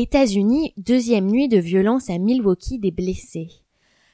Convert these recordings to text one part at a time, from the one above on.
États-Unis, deuxième nuit de violence à Milwaukee des blessés.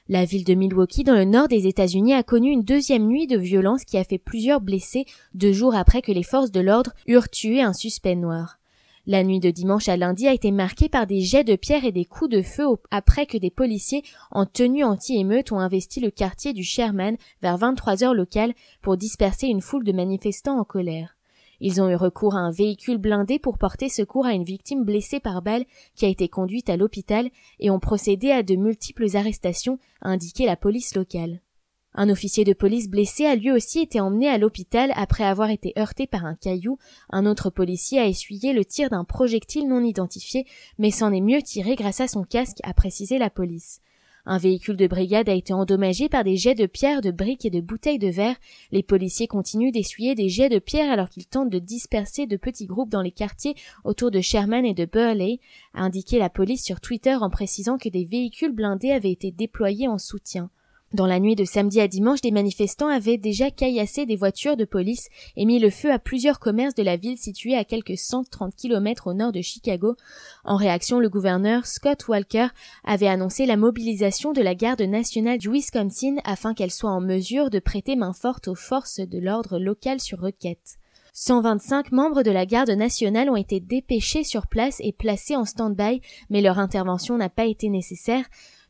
La ville de Milwaukee dans le nord des États-Unis a connu une deuxième nuit de violence qui a fait plusieurs blessés deux jours après que les forces de l'ordre eurent tué un suspect noir. La nuit de dimanche à lundi a été marquée par des jets de pierre et des coups de feu après que des policiers en tenue anti-émeute ont investi le quartier du Sherman vers 23 heures locales pour disperser une foule de manifestants en colère. Ils ont eu recours à un véhicule blindé pour porter secours à une victime blessée par balle qui a été conduite à l'hôpital et ont procédé à de multiples arrestations, a indiqué la police locale. Un officier de police blessé a lui aussi été emmené à l'hôpital après avoir été heurté par un caillou. Un autre policier a essuyé le tir d'un projectile non identifié, mais s'en est mieux tiré grâce à son casque, a précisé la police. Un véhicule de brigade a été endommagé par des jets de pierre, de briques et de bouteilles de verre. Les policiers continuent d'essuyer des jets de pierre alors qu'ils tentent de disperser de petits groupes dans les quartiers autour de Sherman et de Burley, a indiqué la police sur Twitter en précisant que des véhicules blindés avaient été déployés en soutien. Dans la nuit de samedi à dimanche, des manifestants avaient déjà caillassé des voitures de police et mis le feu à plusieurs commerces de la ville situés à quelques 130 km au nord de Chicago. En réaction, le gouverneur Scott Walker avait annoncé la mobilisation de la garde nationale du Wisconsin afin qu'elle soit en mesure de prêter main forte aux forces de l'ordre local sur requête. 125 membres de la garde nationale ont été dépêchés sur place et placés en stand-by, mais leur intervention n'a pas été nécessaire.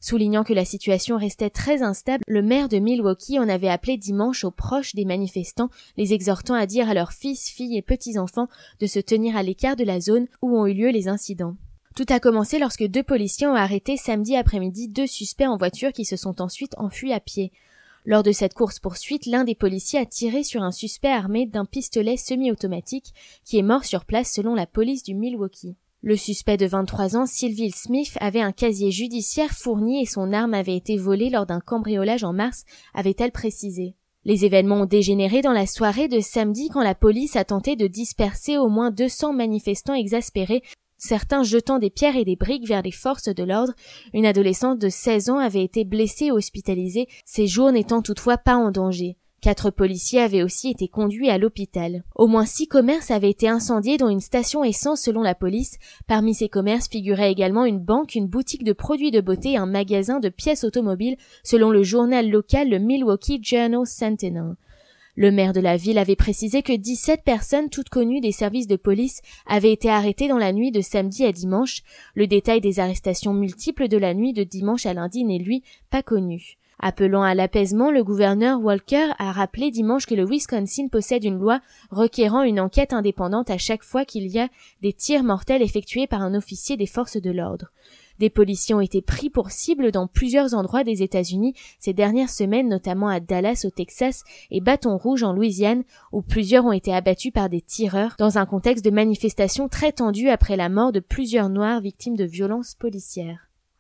Soulignant que la situation restait très instable, le maire de Milwaukee en avait appelé dimanche aux proches des manifestants, les exhortant à dire à leurs fils, filles et petits-enfants de se tenir à l'écart de la zone où ont eu lieu les incidents. Tout a commencé lorsque deux policiers ont arrêté samedi après-midi deux suspects en voiture qui se sont ensuite enfuis à pied. Lors de cette course-poursuite, l'un des policiers a tiré sur un suspect armé d'un pistolet semi-automatique qui est mort sur place selon la police du Milwaukee. Le suspect de 23 ans, Sylvie Smith, avait un casier judiciaire fourni et son arme avait été volée lors d'un cambriolage en mars, avait-elle précisé. Les événements ont dégénéré dans la soirée de samedi quand la police a tenté de disperser au moins 200 manifestants exaspérés, certains jetant des pierres et des briques vers les forces de l'ordre. Une adolescente de 16 ans avait été blessée et hospitalisée, ses jours n'étant toutefois pas en danger. Quatre policiers avaient aussi été conduits à l'hôpital. Au moins six commerces avaient été incendiés dont une station essence selon la police. Parmi ces commerces figuraient également une banque, une boutique de produits de beauté et un magasin de pièces automobiles selon le journal local le Milwaukee Journal Sentinel. Le maire de la ville avait précisé que 17 personnes toutes connues des services de police avaient été arrêtées dans la nuit de samedi à dimanche. Le détail des arrestations multiples de la nuit de dimanche à lundi n'est lui pas connu. Appelant à l'apaisement, le gouverneur Walker a rappelé dimanche que le Wisconsin possède une loi requérant une enquête indépendante à chaque fois qu'il y a des tirs mortels effectués par un officier des forces de l'ordre. Des policiers ont été pris pour cible dans plusieurs endroits des États-Unis ces dernières semaines, notamment à Dallas au Texas et Baton Rouge en Louisiane, où plusieurs ont été abattus par des tireurs dans un contexte de manifestation très tendu après la mort de plusieurs Noirs victimes de violences policières.